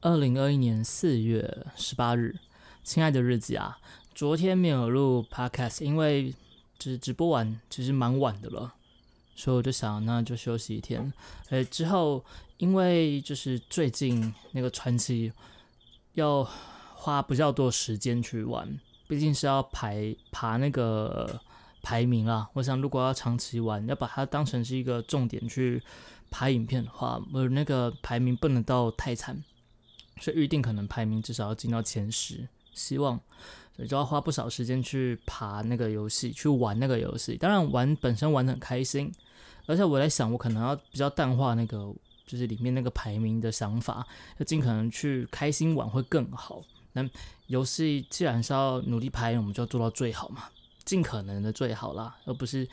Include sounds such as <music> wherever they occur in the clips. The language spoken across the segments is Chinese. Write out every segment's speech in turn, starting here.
二零二一年四月十八日，亲爱的日子啊，昨天没有录 podcast，因为就是直播完其实蛮晚的了，所以我就想那就休息一天。呃，之后因为就是最近那个传奇要花比较多时间去玩，毕竟是要排爬那个排名啦。我想如果要长期玩，要把它当成是一个重点去拍影片的话，我那个排名不能到太惨。所以预定可能排名至少要进到前十，希望，所以就要花不少时间去爬那个游戏，去玩那个游戏。当然玩本身玩的很开心，而且我在想，我可能要比较淡化那个，就是里面那个排名的想法，要尽可能去开心玩会更好。那游戏既然是要努力排，我们就要做到最好嘛，尽可能的最好啦，而不是。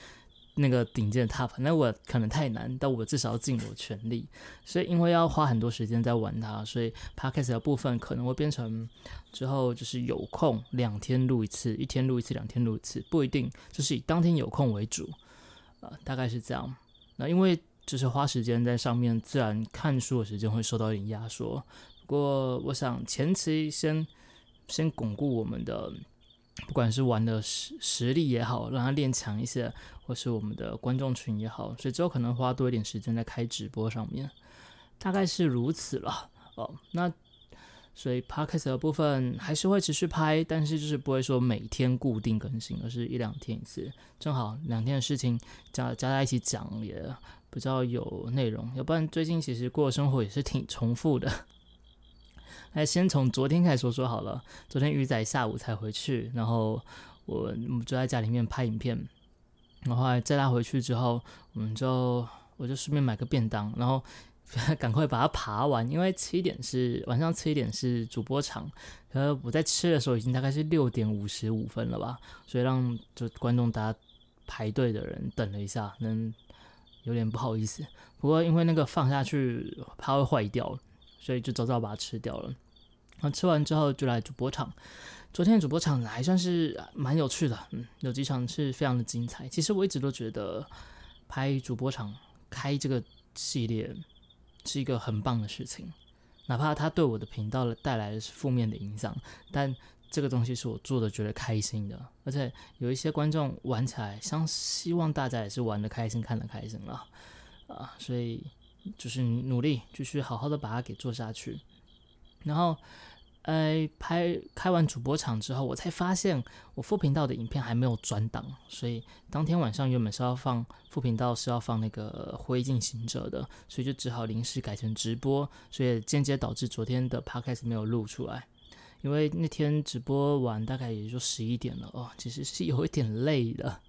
那个顶尖的 top，那我可能太难，但我至少要尽我全力。所以因为要花很多时间在玩它，所以 podcast 的部分可能会变成之后就是有空两天录一次，一天录一次，两天录一次，不一定，就是以当天有空为主，呃，大概是这样。那因为就是花时间在上面，自然看书的时间会受到一点压缩。不过我想前期先先巩固我们的。不管是玩的实实力也好，让他练强一些，或是我们的观众群也好，所以之后可能花多一点时间在开直播上面，大概是如此了哦。那所以 podcast 的部分还是会持续拍，但是就是不会说每天固定更新，而是一两天一次，正好两天的事情加加在一起讲也比较有内容。要不然最近其实过生活也是挺重复的。那先从昨天开始说说好了。昨天鱼仔下午才回去，然后我我就在家里面拍影片。然后在他回去之后，我们就我就顺便买个便当，然后 <laughs> 赶快把它爬完，因为七点是晚上七点是主播场。可我在吃的时候已经大概是六点五十五分了吧，所以让就观众大家排队的人等了一下，能有点不好意思。不过因为那个放下去怕会坏掉，所以就早早把它吃掉了。那吃完之后就来主播场，昨天主播场还算是蛮有趣的，嗯，有几场是非常的精彩。其实我一直都觉得拍主播场开这个系列是一个很棒的事情，哪怕它对我的频道带来的是负面的影响，但这个东西是我做的觉得开心的，而且有一些观众玩起来，像希望大家也是玩的开心，看的开心了啊，所以就是努力继续好好的把它给做下去。然后，呃，拍开完主播场之后，我才发现我副频道的影片还没有转档，所以当天晚上原本是要放副频道是要放那个《灰烬行者》的，所以就只好临时改成直播，所以间接导致昨天的 podcast 没有录出来。因为那天直播完大概也就十一点了哦，其实是有一点累的，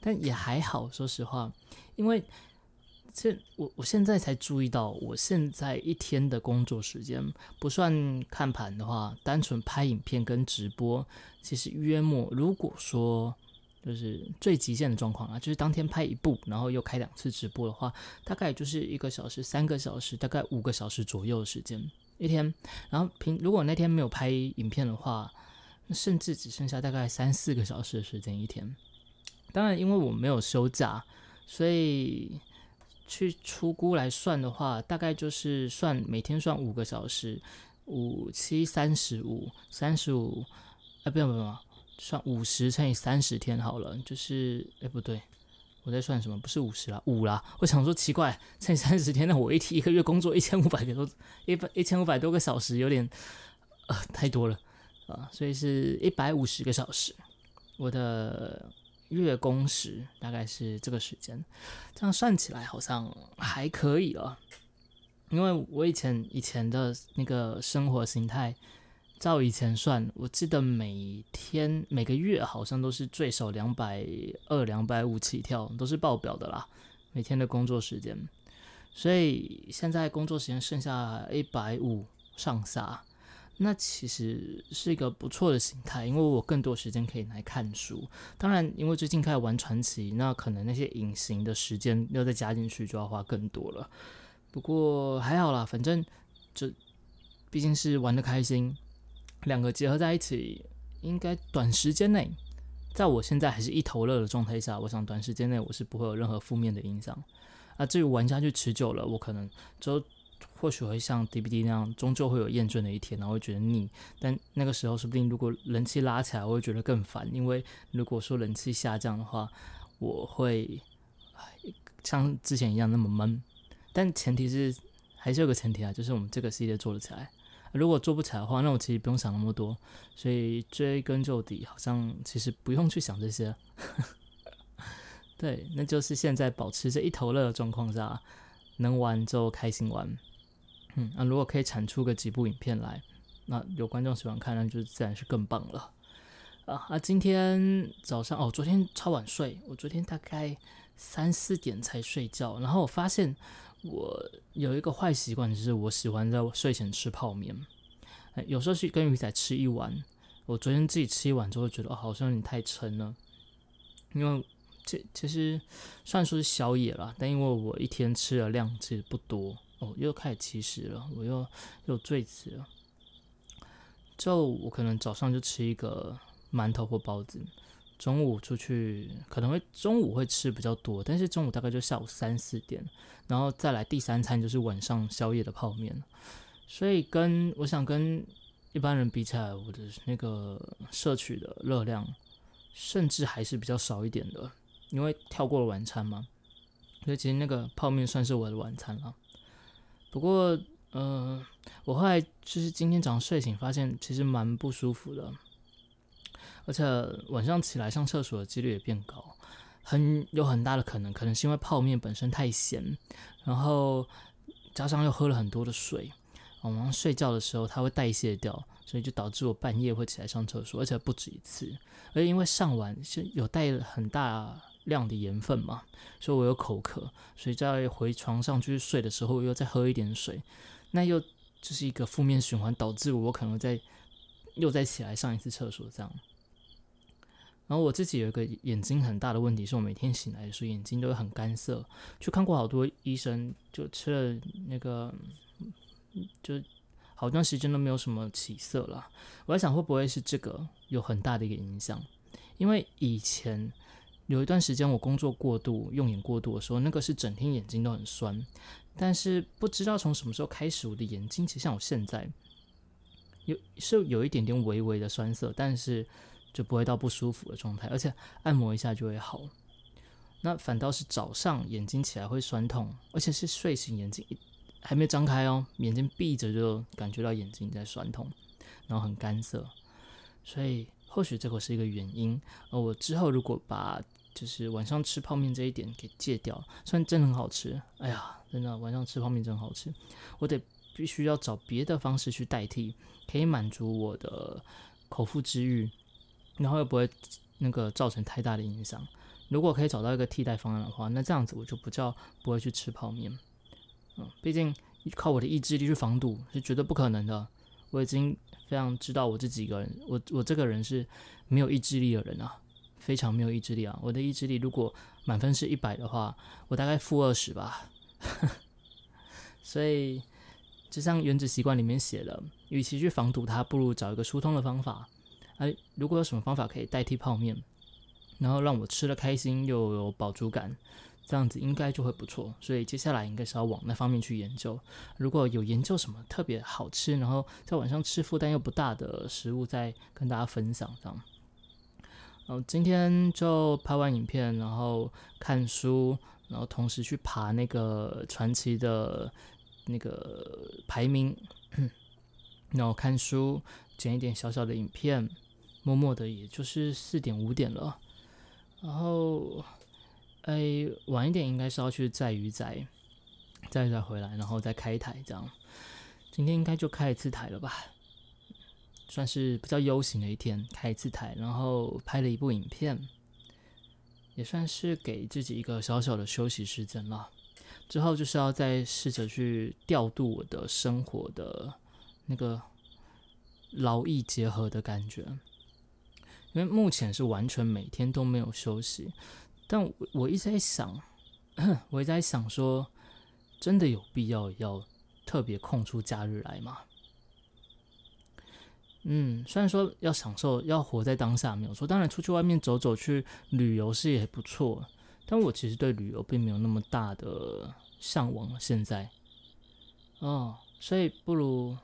但也还好，说实话，因为。这我我现在才注意到，我现在一天的工作时间不算看盘的话，单纯拍影片跟直播，其实约莫如果说就是最极限的状况啊，就是当天拍一部，然后又开两次直播的话，大概就是一个小时、三个小时，大概五个小时左右的时间一天。然后平如果那天没有拍影片的话，甚至只剩下大概三四个小时的时间一天。当然，因为我没有休假，所以。去出估来算的话，大概就是算每天算五个小时，五七三十五，三十五，哎，不用不用，算五十乘以三十天好了，就是哎不对，我在算什么？不是五十啦，五啦。我想说奇怪，乘以三十天，那我一天一个月工作一千五百个多，一百一千五百多个小时，有点呃太多了啊，所以是一百五十个小时，我的。月工时大概是这个时间，这样算起来好像还可以了。因为我以前以前的那个生活形态，照以前算，我记得每天每个月好像都是最少两百二、两百五起跳，都是爆表的啦。每天的工作时间，所以现在工作时间剩下一百五上下。那其实是一个不错的形态，因为我更多时间可以来看书。当然，因为最近开始玩传奇，那可能那些隐形的时间要再加进去，就要花更多了。不过还好啦，反正这毕竟是玩的开心，两个结合在一起，应该短时间内，在我现在还是一头热的状态下，我想短时间内我是不会有任何负面的影响。啊，至于玩下去持久了，我可能就。或许会像 DVD 那样，终究会有厌倦的一天，然后会觉得腻。但那个时候，说不定如果人气拉起来，我会觉得更烦，因为如果说人气下降的话，我会像之前一样那么闷。但前提是还是有个前提啊，就是我们这个系列做得起来。如果做不起来的话，那我其实不用想那么多。所以追根究底，好像其实不用去想这些。<laughs> 对，那就是现在保持着一头热的状况下，能玩就开心玩。嗯，那如果可以产出个几部影片来，那有观众喜欢看，那就自然是更棒了。啊啊！今天早上哦，昨天超晚睡，我昨天大概三四点才睡觉。然后我发现我有一个坏习惯，就是我喜欢在睡前吃泡面。哎，有时候去跟鱼仔吃一碗。我昨天自己吃一碗之后，觉得哦，好像有点太撑了。因为这其实虽然说是宵夜啦，但因为我一天吃的量其实不多。哦，又开始起食了，我又又醉词了。就我可能早上就吃一个馒头或包子，中午出去可能会中午会吃比较多，但是中午大概就下午三四点，然后再来第三餐就是晚上宵夜的泡面。所以跟我想跟一般人比起来，我的那个摄取的热量甚至还是比较少一点的，因为跳过了晚餐嘛。所以其实那个泡面算是我的晚餐了。不过，呃，我后来就是今天早上睡醒，发现其实蛮不舒服的，而且晚上起来上厕所的几率也变高，很有很大的可能，可能是因为泡面本身太咸，然后加上又喝了很多的水，晚上睡觉的时候它会代谢掉，所以就导致我半夜会起来上厕所，而且不止一次，而因为上完是有带很大。量的盐分嘛，所以我有口渴，所以在回床上去睡的时候又再喝一点水，那又就是一个负面循环，导致我可能在又再起来上一次厕所这样。然后我自己有一个眼睛很大的问题，是我每天醒来的时候眼睛都会很干涩，去看过好多医生，就吃了那个，就好段时间都没有什么起色了。我在想会不会是这个有很大的一个影响，因为以前。有一段时间我工作过度、用眼过度的时候，那个是整天眼睛都很酸。但是不知道从什么时候开始，我的眼睛其实像我现在有是有一点点微微的酸涩，但是就不会到不舒服的状态，而且按摩一下就会好。那反倒是早上眼睛起来会酸痛，而且是睡醒眼睛还没张开哦，眼睛闭着就感觉到眼睛在酸痛，然后很干涩。所以或许这个是一个原因。而我之后如果把就是晚上吃泡面这一点给戒掉，虽然真的很好吃，哎呀，真的晚上吃泡面真好吃，我得必须要找别的方式去代替，可以满足我的口腹之欲，然后又不会那个造成太大的影响。如果可以找到一个替代方案的话，那这样子我就不叫不会去吃泡面。嗯，毕竟靠我的意志力去防堵是绝对不可能的。我已经非常知道我这几个人，我我这个人是没有意志力的人啊。非常没有意志力啊！我的意志力如果满分是一百的话，我大概负二十吧。<laughs> 所以，就像《原子习惯》里面写的，与其去防堵它，不如找一个疏通的方法。哎，如果有什么方法可以代替泡面，然后让我吃的开心又有饱足感，这样子应该就会不错。所以接下来应该是要往那方面去研究。如果有研究什么特别好吃，然后在晚上吃负担又不大的食物，再跟大家分享这样。嗯，今天就拍完影片，然后看书，然后同时去爬那个传奇的那个排名，<clears throat> 然后看书，剪一点小小的影片，默默的也就是四点五点了，然后哎晚一点应该是要去载鱼仔，载鱼仔回来，然后再开台这样，今天应该就开一次台了吧。算是比较悠闲的一天，开一次台，然后拍了一部影片，也算是给自己一个小小的休息时间了。之后就是要再试着去调度我的生活的那个劳逸结合的感觉，因为目前是完全每天都没有休息。但我我一直在想，<clears throat> 我一直在想说，真的有必要要特别空出假日来吗？嗯，虽然说要享受，要活在当下没有错，当然出去外面走走去旅游是也不错，但我其实对旅游并没有那么大的向往。现在，哦，所以不如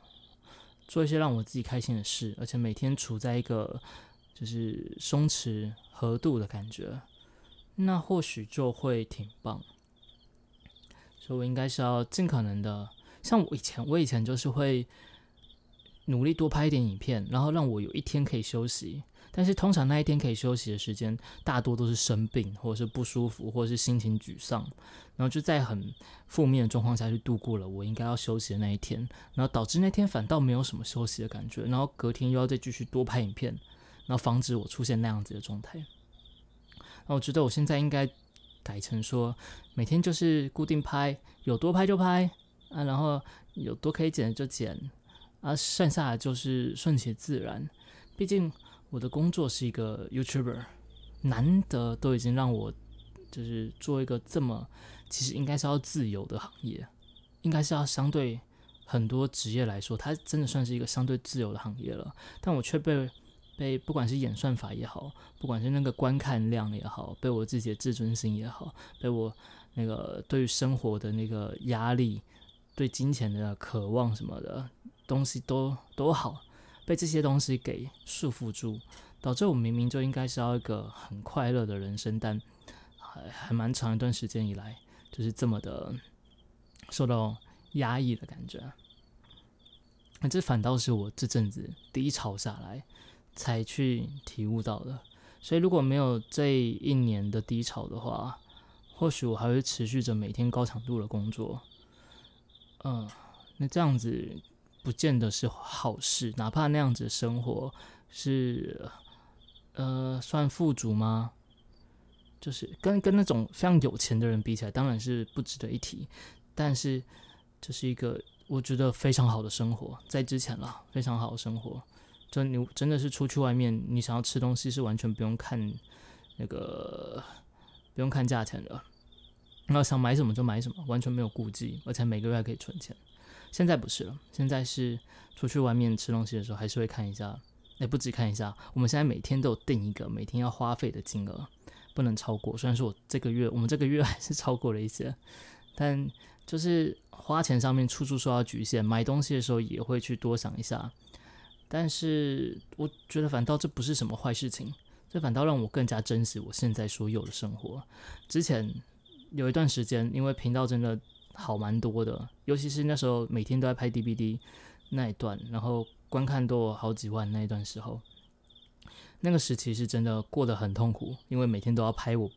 做一些让我自己开心的事，而且每天处在一个就是松弛和度的感觉，那或许就会挺棒。所以我应该是要尽可能的，像我以前，我以前就是会努力多拍一点影片，然后让我有一天可以休息。但是通常那一天可以休息的时间，大多都是生病，或者是不舒服，或者是心情沮丧，然后就在很负面的状况下去度过了我应该要休息的那一天，然后导致那天反倒没有什么休息的感觉，然后隔天又要再继续多拍影片，然后防止我出现那样子的状态。那我觉得我现在应该改成说，每天就是固定拍，有多拍就拍啊，然后有多可以剪就剪，啊，剩下的就是顺其自然，毕竟。我的工作是一个 YouTuber，难得都已经让我就是做一个这么其实应该是要自由的行业，应该是要相对很多职业来说，它真的算是一个相对自由的行业了。但我却被被不管是演算法也好，不管是那个观看量也好，被我自己的自尊心也好，被我那个对于生活的那个压力、对金钱的渴望什么的东西都都好。被这些东西给束缚住，导致我明明就应该是要一个很快乐的人生，但还还蛮长一段时间以来，就是这么的受到压抑的感觉。那这反倒是我这阵子低潮下来才去体悟到的。所以如果没有这一年的低潮的话，或许我还会持续着每天高强度的工作。嗯，那这样子。不见得是好事，哪怕那样子生活是，呃，算富足吗？就是跟跟那种非常有钱的人比起来，当然是不值得一提。但是这是一个我觉得非常好的生活，在之前了，非常好的生活。就你真的是出去外面，你想要吃东西是完全不用看那个不用看价钱的，然后想买什么就买什么，完全没有顾忌，而且每个月还可以存钱。现在不是了，现在是出去外面吃东西的时候，还是会看一下。哎，不止看一下，我们现在每天都有定一个每天要花费的金额，不能超过。虽然说我这个月，我们这个月还是超过了一些，但就是花钱上面处处受到局限。买东西的时候也会去多想一下，但是我觉得反倒这不是什么坏事情，这反倒让我更加珍惜我现在所有的生活。之前有一段时间，因为频道真的。好蛮多的，尤其是那时候每天都在拍 DVD 那一段，然后观看都有好几万那一段时候，那个时期是真的过得很痛苦，因为每天都要拍。我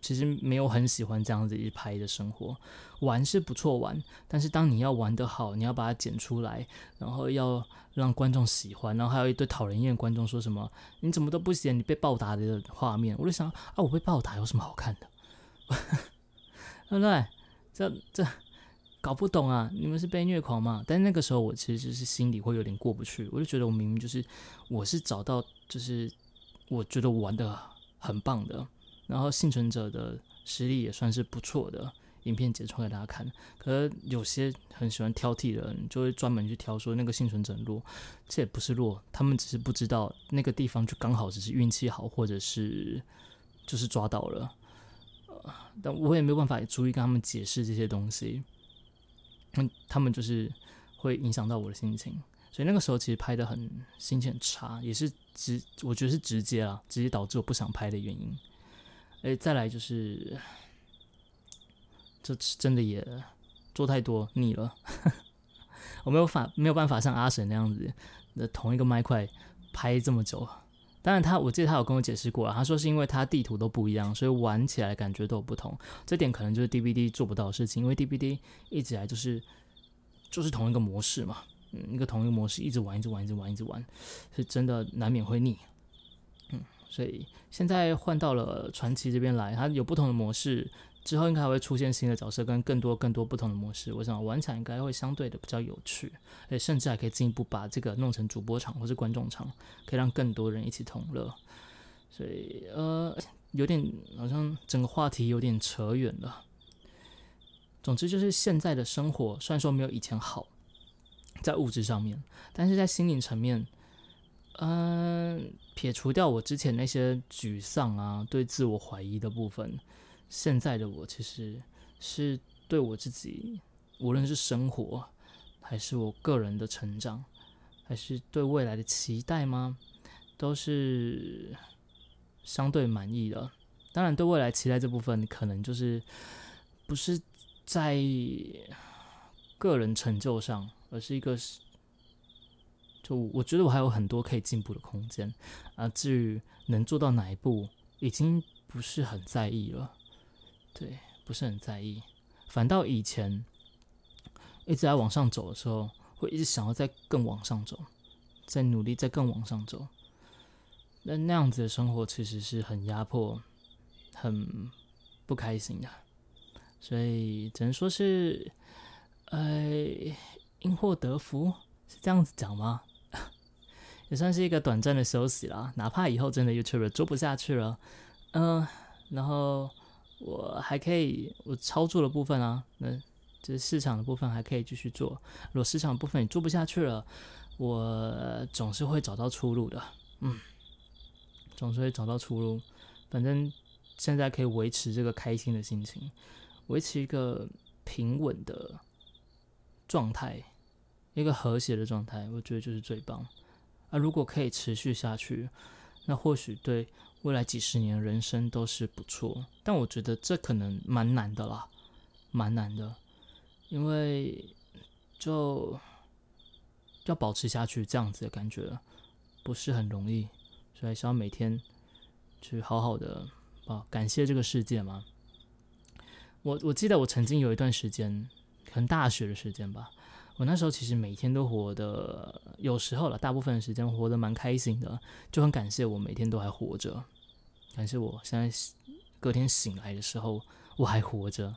其实没有很喜欢这样子一拍的生活，玩是不错玩，但是当你要玩得好，你要把它剪出来，然后要让观众喜欢，然后还有一堆讨人厌观众说什么你怎么都不剪你被暴打的画面，我就想啊，我被暴打有什么好看的？<laughs> 对不对？这这。搞不懂啊！你们是被虐狂吗？但那个时候我其实就是心里会有点过不去，我就觉得我明明就是我是找到就是我觉得我玩的很棒的，然后幸存者的实力也算是不错的，影片剪出来给大家看。可是有些很喜欢挑剔的人就会专门去挑说那个幸存者弱，这也不是弱，他们只是不知道那个地方就刚好只是运气好，或者是就是抓到了。呃，但我也没有办法逐一跟他们解释这些东西。他们就是会影响到我的心情，所以那个时候其实拍的很心情很差，也是直我觉得是直接啊，直接导致我不想拍的原因。哎，再来就是，这次真的也做太多腻了，<laughs> 我没有法没有办法像阿神那样子的同一个麦块拍这么久。当然，他我记得他有跟我解释过，他说是因为他地图都不一样，所以玩起来感觉都有不同。这点可能就是 DVD 做不到的事情，因为 DVD 一直来就是就是同一个模式嘛，嗯，一个同一个模式一直玩，一直玩，一直玩，一直玩，是真的难免会腻。嗯，所以现在换到了传奇这边来，它有不同的模式。之后应该还会出现新的角色跟更多更多不同的模式，我想玩起来应该会相对的比较有趣，诶，甚至还可以进一步把这个弄成主播场或是观众场，可以让更多人一起同乐。所以呃，有点好像整个话题有点扯远了。总之就是现在的生活虽然说没有以前好，在物质上面，但是在心灵层面，嗯，撇除掉我之前那些沮丧啊、对自我怀疑的部分。现在的我其实是对我自己，无论是生活，还是我个人的成长，还是对未来的期待吗？都是相对满意的。当然，对未来期待这部分，可能就是不是在个人成就上，而是一个是，就我觉得我还有很多可以进步的空间啊。至于能做到哪一步，已经不是很在意了。对，不是很在意，反倒以前一直在往上走的时候，会一直想要再更往上走，再努力再更往上走。那那样子的生活其实是很压迫。很不开心的，所以只能说是，呃，因祸得福是这样子讲吗？<laughs> 也算是一个短暂的休息啦。哪怕以后真的 YouTube 做不下去了，嗯，然后我还可以，我操作的部分啊，那就是市场的部分还可以继续做。如果市场部分也做不下去了，我总是会找到出路的，嗯，总是会找到出路，反正。现在可以维持这个开心的心情，维持一个平稳的状态，一个和谐的状态，我觉得就是最棒。啊，如果可以持续下去，那或许对未来几十年人生都是不错。但我觉得这可能蛮难的啦，蛮难的，因为就要保持下去这样子的感觉不是很容易，所以希望每天去好好的。啊，感谢这个世界嘛？我我记得我曾经有一段时间，可能大学的时间吧，我那时候其实每天都活的，有时候了，大部分时间活得蛮开心的，就很感谢我每天都还活着，感谢我现在隔天醒来的时候我还活着，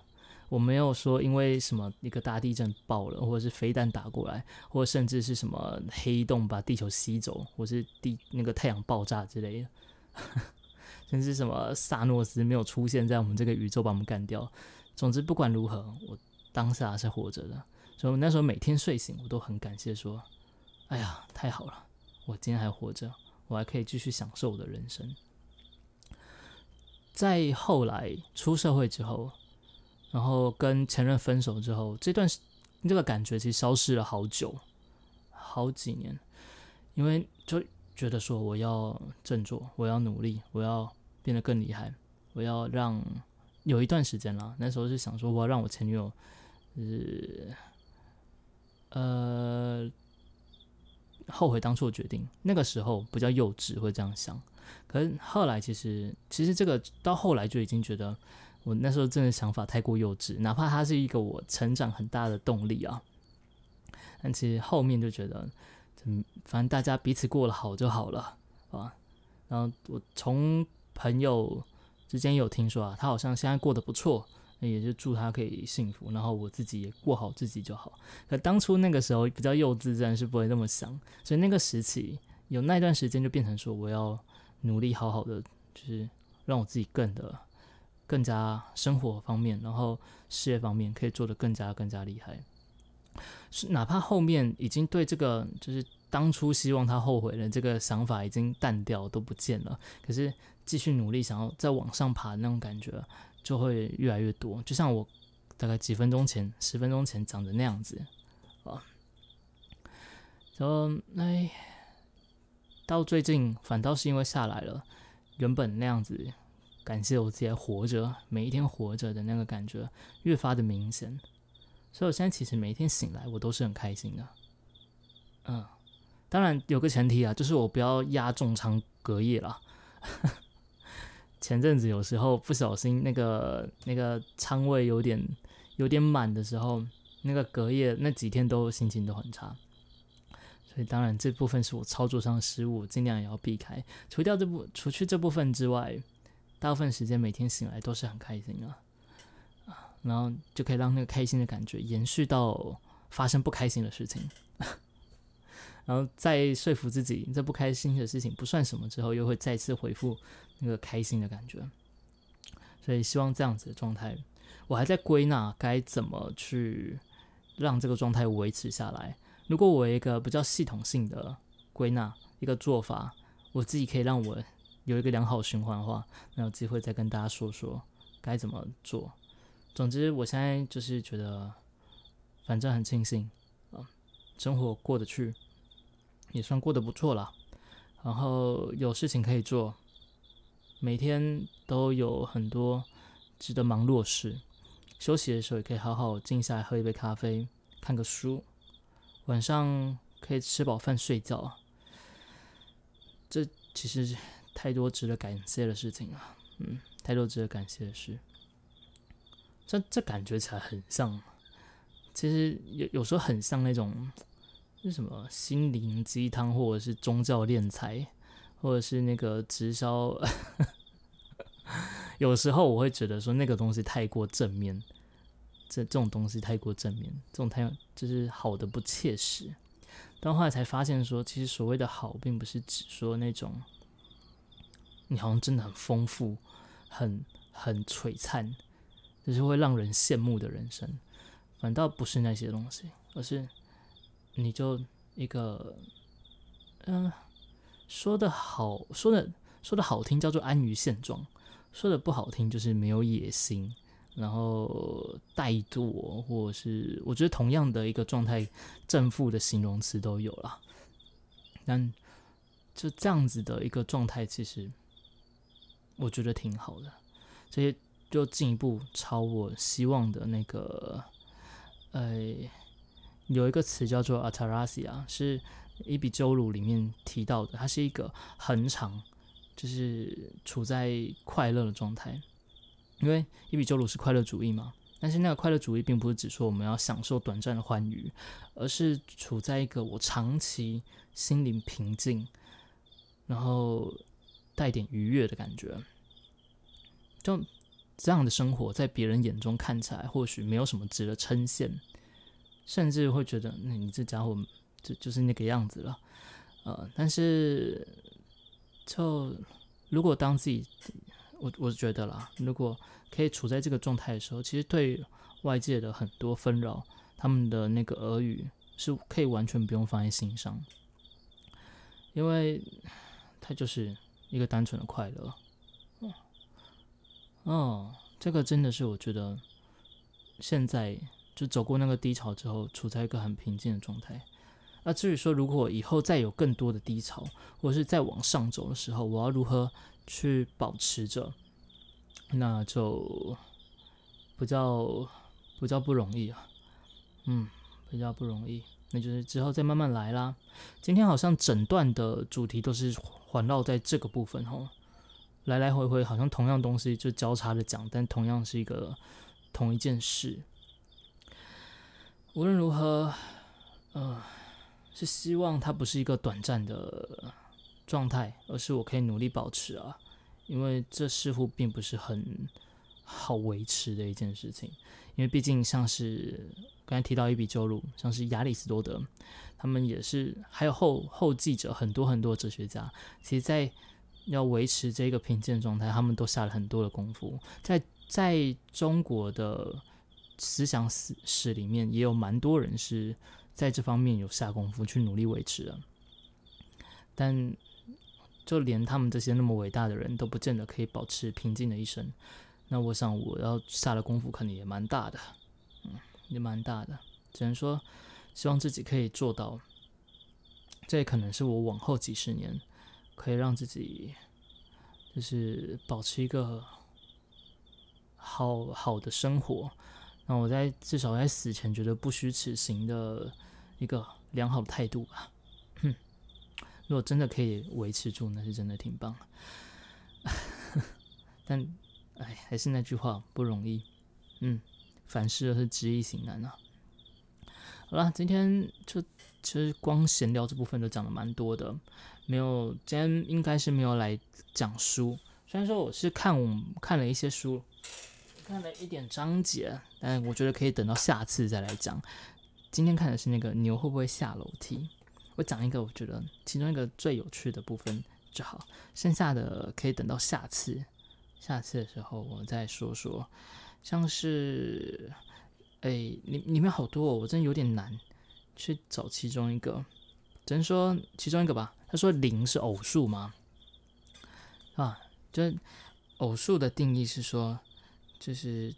我没有说因为什么一个大地震爆了，或者是飞弹打过来，或甚至是什么黑洞把地球吸走，或是地那个太阳爆炸之类的。<laughs> 甚至什么萨诺斯没有出现在我们这个宇宙把我们干掉。总之不管如何，我当下是活着的，所以我那时候每天睡醒，我都很感谢说：“哎呀，太好了，我今天还活着，我还可以继续享受我的人生。”在后来出社会之后，然后跟前任分手之后，这段这个感觉其实消失了好久，好几年，因为就觉得说我要振作，我要努力，我要。变得更厉害，我要让有一段时间了。那时候是想说，我要让我前女友，是呃后悔当初的决定。那个时候比较幼稚，会这样想。可是后来，其实其实这个到后来就已经觉得，我那时候真的想法太过幼稚。哪怕它是一个我成长很大的动力啊，但其实后面就觉得，嗯，反正大家彼此过得好就好了啊。然后我从朋友之间有听说啊，他好像现在过得不错，那也就祝他可以幸福。然后我自己也过好自己就好。可当初那个时候比较幼稚，自然是不会那么想。所以那个时期有那段时间就变成说，我要努力好好的，就是让我自己更的更加生活方面，然后事业方面可以做得更加更加厉害。是哪怕后面已经对这个就是当初希望他后悔的这个想法已经淡掉都不见了，可是。继续努力，想要再往上爬的那种感觉就会越来越多。就像我大概几分钟前、十分钟前讲的那样子啊。然后哎，到最近反倒是因为下来了，原本那样子感谢我自己还活着，每一天活着的那个感觉越发的明显。所以我现在其实每一天醒来，我都是很开心的。嗯，当然有个前提啊，就是我不要压重仓隔夜了。<laughs> 前阵子有时候不小心那个那个仓位有点有点满的时候，那个隔夜那几天都心情都很差，所以当然这部分是我操作上的失误，尽量也要避开。除掉这部除去这部分之外，大部分时间每天醒来都是很开心的啊，然后就可以让那个开心的感觉延续到发生不开心的事情。<laughs> 然后再说服自己，这不开心的事情不算什么之后，又会再次回复那个开心的感觉。所以希望这样子的状态，我还在归纳该怎么去让这个状态维持下来。如果我一个比较系统性的归纳一个做法，我自己可以让我有一个良好循环的话，那有机会再跟大家说说该怎么做。总之，我现在就是觉得，反正很庆幸啊。生活过得去，也算过得不错了。然后有事情可以做，每天都有很多值得忙碌的事。休息的时候也可以好好静下来喝一杯咖啡，看个书。晚上可以吃饱饭睡觉。这其实太多值得感谢的事情了，嗯，太多值得感谢的事。这这感觉起来很像，其实有有时候很像那种是什么心灵鸡汤，或者是宗教敛财，或者是那个直销。<laughs> 有时候我会觉得说那个东西太过正面，这这种东西太过正面，这种太就是好的不切实。但后来才发现说，其实所谓的好，并不是指说那种你好像真的很丰富、很很璀璨，就是会让人羡慕的人生。反倒不是那些东西，而是你就一个嗯，说的好，说的说的好听叫做安于现状。说的不好听，就是没有野心，然后怠惰，或者是我觉得同样的一个状态，正负的形容词都有了。但就这样子的一个状态，其实我觉得挺好的。这些就进一步超我希望的那个，呃，有一个词叫做 atarasia，是伊比鸠鲁里面提到的，它是一个恒常。就是处在快乐的状态，因为伊比鸠鲁是快乐主义嘛。但是那个快乐主义并不是指说我们要享受短暂的欢愉，而是处在一个我长期心灵平静，然后带点愉悦的感觉。就这样的生活，在别人眼中看起来或许没有什么值得称羡，甚至会觉得你这家伙就就是那个样子了。呃，但是。就如果当自己，我我是觉得啦，如果可以处在这个状态的时候，其实对外界的很多纷扰，他们的那个耳语是可以完全不用放在心上，因为它就是一个单纯的快乐。哦，这个真的是我觉得现在就走过那个低潮之后，处在一个很平静的状态。那至于说，如果以后再有更多的低潮，或者是再往上走的时候，我要如何去保持着，那就比较比较不容易啊，嗯，比较不容易，那就是之后再慢慢来啦。今天好像整段的主题都是环绕在这个部分哦，来来回回好像同样东西就交叉的讲，但同样是一个同一件事。无论如何，呃。是希望它不是一个短暂的状态，而是我可以努力保持啊，因为这似乎并不是很好维持的一件事情。因为毕竟像是刚才提到一笔鸠鲁，像是亚里士多德，他们也是还有后后继者很多很多哲学家，其实在要维持这个平静状态，他们都下了很多的功夫。在在中国的思想史史里面，也有蛮多人是。在这方面有下功夫去努力维持的，但就连他们这些那么伟大的人都不见得可以保持平静的一生。那我想我要下的功夫可能也蛮大的，嗯，也蛮大的。只能说希望自己可以做到。这也可能是我往后几十年可以让自己就是保持一个好好的生活。那我在至少在死前觉得不虚此行的。一个良好的态度吧，哼 <laughs> 如果真的可以维持住，那是真的挺棒。<laughs> 但，哎，还是那句话，不容易。嗯，凡事都是知易行难啊。好了，今天就其实光闲聊这部分都讲的蛮多的，没有今天应该是没有来讲书。虽然说我是看我看了一些书，看了一点章节，但我觉得可以等到下次再来讲。今天看的是那个牛会不会下楼梯？我讲一个我觉得其中一个最有趣的部分就好，剩下的可以等到下次，下次的时候我再说说。像是，哎，里里面好多，哦，我真的有点难去找其中一个，只能说其中一个吧。他说零是偶数吗？啊，就偶数的定义是说，就是。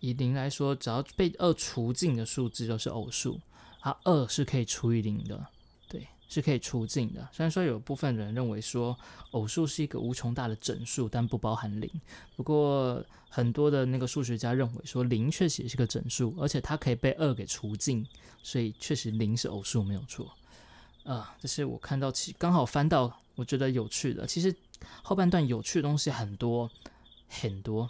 以零来说，只要被二除尽的数字都是偶数，啊，二是可以除以零的，对，是可以除尽的。虽然说有部分人认为说偶数是一个无穷大的整数，但不包含零。不过很多的那个数学家认为说零确实也是个整数，而且它可以被二给除尽，所以确实零是偶数没有错。啊，这是我看到其刚好翻到我觉得有趣的。其实后半段有趣的东西很多很多，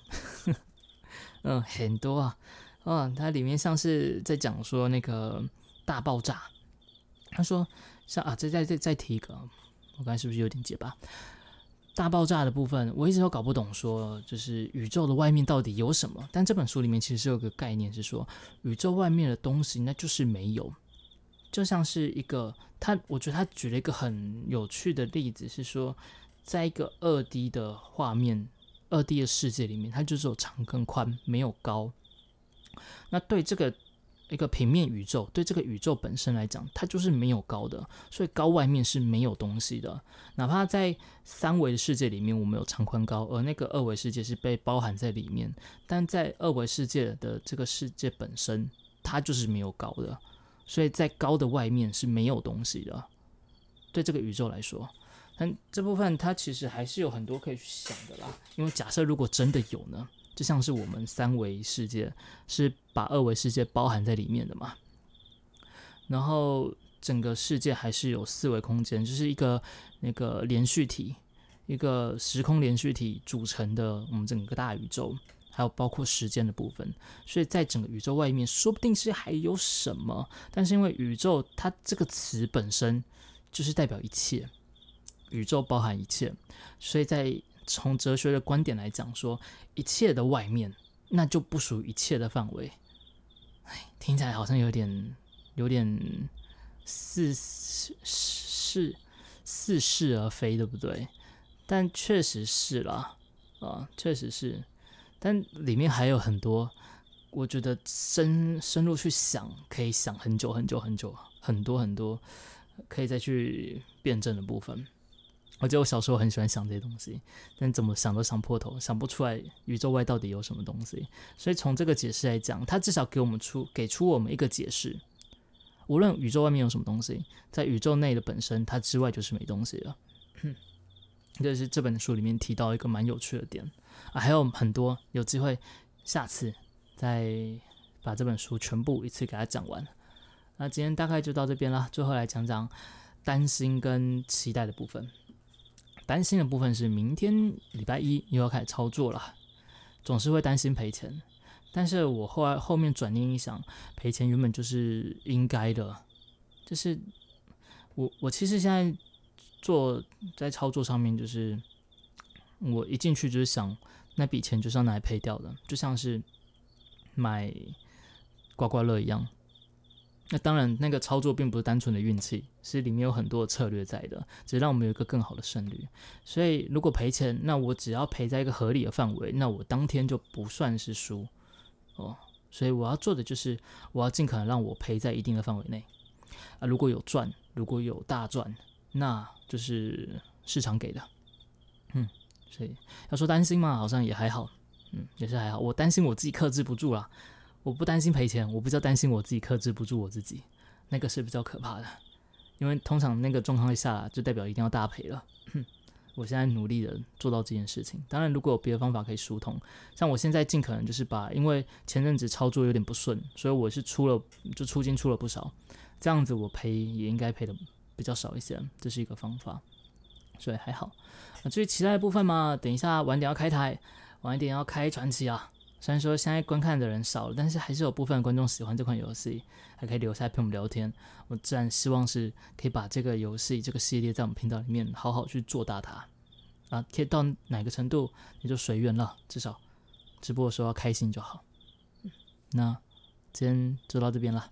<laughs> 嗯，很多啊。啊，它里面像是在讲说那个大爆炸。他说，像啊，再再再再提一个，我刚才是不是有点结巴？大爆炸的部分，我一直都搞不懂，说就是宇宙的外面到底有什么？但这本书里面其实是有个概念，是说宇宙外面的东西那就是没有，就像是一个他，我觉得他举了一个很有趣的例子，是说在一个二 D 的画面、二 D 的世界里面，它就是有长跟宽，没有高。那对这个一个平面宇宙，对这个宇宙本身来讲，它就是没有高的，所以高外面是没有东西的。哪怕在三维的世界里面，我们有长宽高，而那个二维世界是被包含在里面，但在二维世界的这个世界本身，它就是没有高的，所以在高的外面是没有东西的。对这个宇宙来说，但这部分它其实还是有很多可以去想的啦。因为假设如果真的有呢？就像是我们三维世界是把二维世界包含在里面的嘛，然后整个世界还是有四维空间，就是一个那个连续体，一个时空连续体组成的我们整个大宇宙，还有包括时间的部分，所以在整个宇宙外面，说不定是还有什么，但是因为宇宙它这个词本身就是代表一切，宇宙包含一切，所以在。从哲学的观点来讲，说一切的外面，那就不属于一切的范围。哎，听起来好像有点有点似是是似是而非，对不对？但确实是啦，啊，确实是。但里面还有很多，我觉得深深入去想，可以想很久很久很久，很多很多可以再去辩证的部分。我记得我小时候很喜欢想这些东西，但怎么想都想破头，想不出来宇宙外到底有什么东西。所以从这个解释来讲，它至少给我们出给出我们一个解释：无论宇宙外面有什么东西，在宇宙内的本身，它之外就是没东西了。<coughs> 这是这本书里面提到一个蛮有趣的点啊，还有很多，有机会下次再把这本书全部一次给它讲完。那今天大概就到这边了，最后来讲讲担心跟期待的部分。担心的部分是明天礼拜一又要开始操作了，总是会担心赔钱。但是我后来后面转念一想，赔钱原本就是应该的。就是我我其实现在做在操作上面，就是我一进去就是想那笔钱就是要拿来赔掉的，就像是买刮刮乐一样。那当然，那个操作并不是单纯的运气，是里面有很多的策略在的，只是让我们有一个更好的胜率。所以，如果赔钱，那我只要赔在一个合理的范围，那我当天就不算是输哦。所以我要做的就是，我要尽可能让我赔在一定的范围内啊。如果有赚，如果有大赚，那就是市场给的。嗯，所以要说担心嘛，好像也还好，嗯，也是还好。我担心我自己克制不住了。我不担心赔钱，我比较担心我自己克制不住我自己，那个是比较可怕的。因为通常那个状况一下，就代表一定要大赔了。<coughs> 我现在努力的做到这件事情。当然，如果有别的方法可以疏通，像我现在尽可能就是把，因为前阵子操作有点不顺，所以我是出了就出金出了不少，这样子我赔也应该赔的比较少一些，这是一个方法，所以还好。至于其他的部分嘛，等一下晚点要开台，晚一点要开传奇啊。虽然说现在观看的人少了，但是还是有部分观众喜欢这款游戏，还可以留下来陪我们聊天。我自然希望是可以把这个游戏这个系列在我们频道里面好好去做大它啊，可以到哪个程度也就随缘了，至少直播的时候要开心就好。那今天就到这边了。